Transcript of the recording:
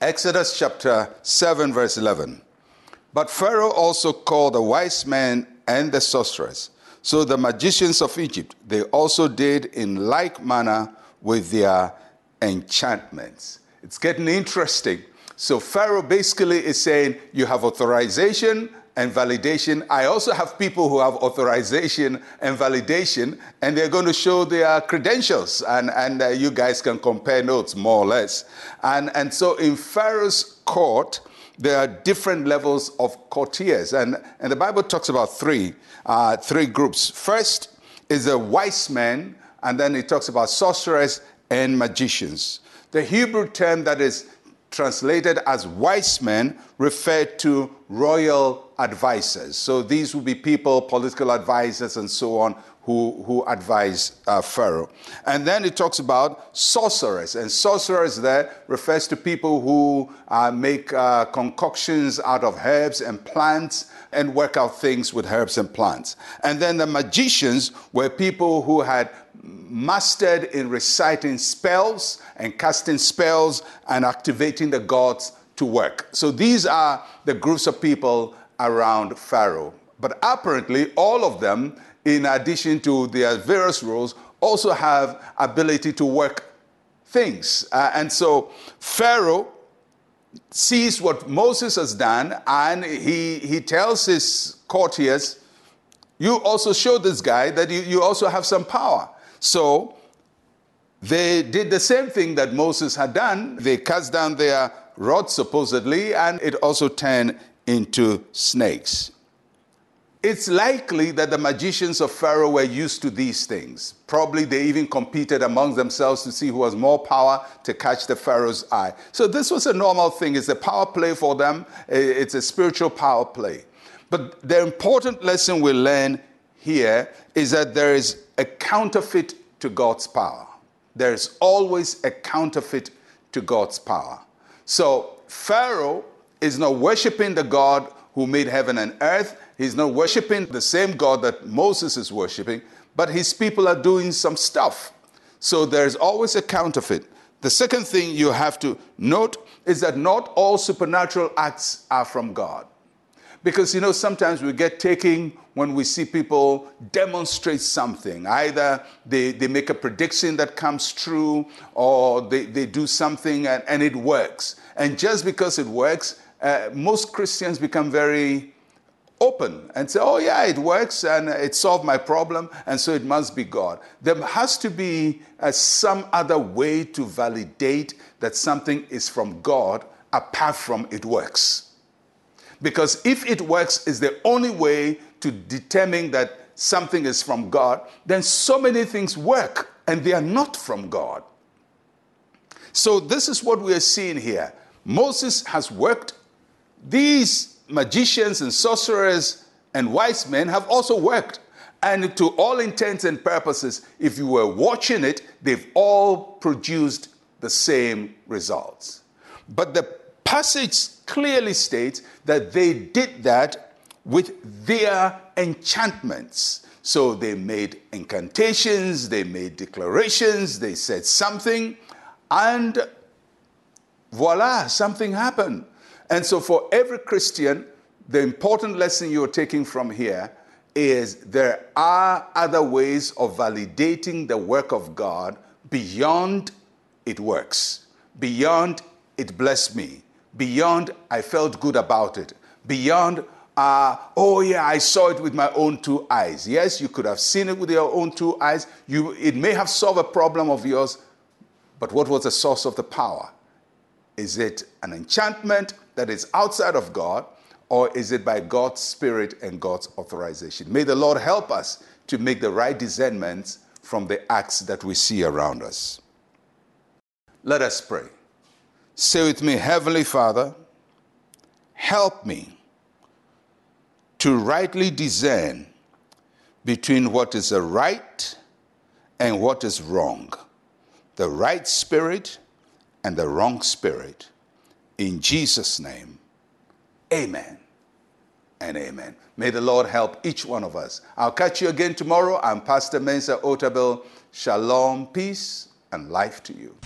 Exodus chapter 7, verse 11. But Pharaoh also called the wise men and the sorcerers. So the magicians of Egypt, they also did in like manner with their enchantments. It's getting interesting. So Pharaoh basically is saying, You have authorization and validation. I also have people who have authorization and validation, and they're going to show their credentials, and, and uh, you guys can compare notes more or less. And, and so in Pharaoh's court, there are different levels of courtiers, and, and the Bible talks about three, uh, three groups. First is a wise man, and then it talks about sorcerers and magicians. The Hebrew term that is translated as wise men referred to royal advisors. So these would be people, political advisors, and so on, who, who advise uh, Pharaoh. And then it talks about sorcerers. And sorcerers there refers to people who uh, make uh, concoctions out of herbs and plants and work out things with herbs and plants. And then the magicians were people who had mastered in reciting spells and casting spells and activating the gods to work. So these are the groups of people around Pharaoh. But apparently, all of them, in addition to their various roles, also have ability to work things. Uh, and so Pharaoh sees what Moses has done and he, he tells his courtiers, You also show this guy that you, you also have some power. So they did the same thing that Moses had done. They cast down their rod, supposedly, and it also turned into snakes. It's likely that the magicians of Pharaoh were used to these things. Probably they even competed among themselves to see who has more power to catch the Pharaoh's eye. So this was a normal thing. It's a power play for them, it's a spiritual power play. But the important lesson we learn here is that there is a counterfeit to God's power. There's always a counterfeit to God's power. So Pharaoh is not worshiping the God who made heaven and earth. He's not worshiping the same God that Moses is worshiping, but his people are doing some stuff. So there's always a counterfeit. The second thing you have to note is that not all supernatural acts are from God. Because, you know, sometimes we get taken when we see people demonstrate something. Either they, they make a prediction that comes true or they, they do something and, and it works. And just because it works, uh, most Christians become very open and say, oh, yeah, it works and it solved my problem, and so it must be God. There has to be uh, some other way to validate that something is from God apart from it works. Because if it works is the only way to determine that something is from God, then so many things work and they are not from God. So, this is what we are seeing here. Moses has worked. These magicians and sorcerers and wise men have also worked. And to all intents and purposes, if you were watching it, they've all produced the same results. But the passage clearly states that they did that with their enchantments. So they made incantations, they made declarations, they said something, and voila, something happened. And so, for every Christian, the important lesson you're taking from here is there are other ways of validating the work of God beyond it works, beyond it blessed me, beyond I felt good about it, beyond uh, oh yeah, I saw it with my own two eyes. Yes, you could have seen it with your own two eyes. You, it may have solved a problem of yours, but what was the source of the power? Is it an enchantment that is outside of God, or is it by God's Spirit and God's authorization? May the Lord help us to make the right discernments from the acts that we see around us. Let us pray. Say with me, Heavenly Father, help me to rightly discern between what is right and what is wrong, the right spirit and the wrong spirit. In Jesus' name, amen and amen. May the Lord help each one of us. I'll catch you again tomorrow. I'm Pastor Mensa Otabil. Shalom, peace, and life to you.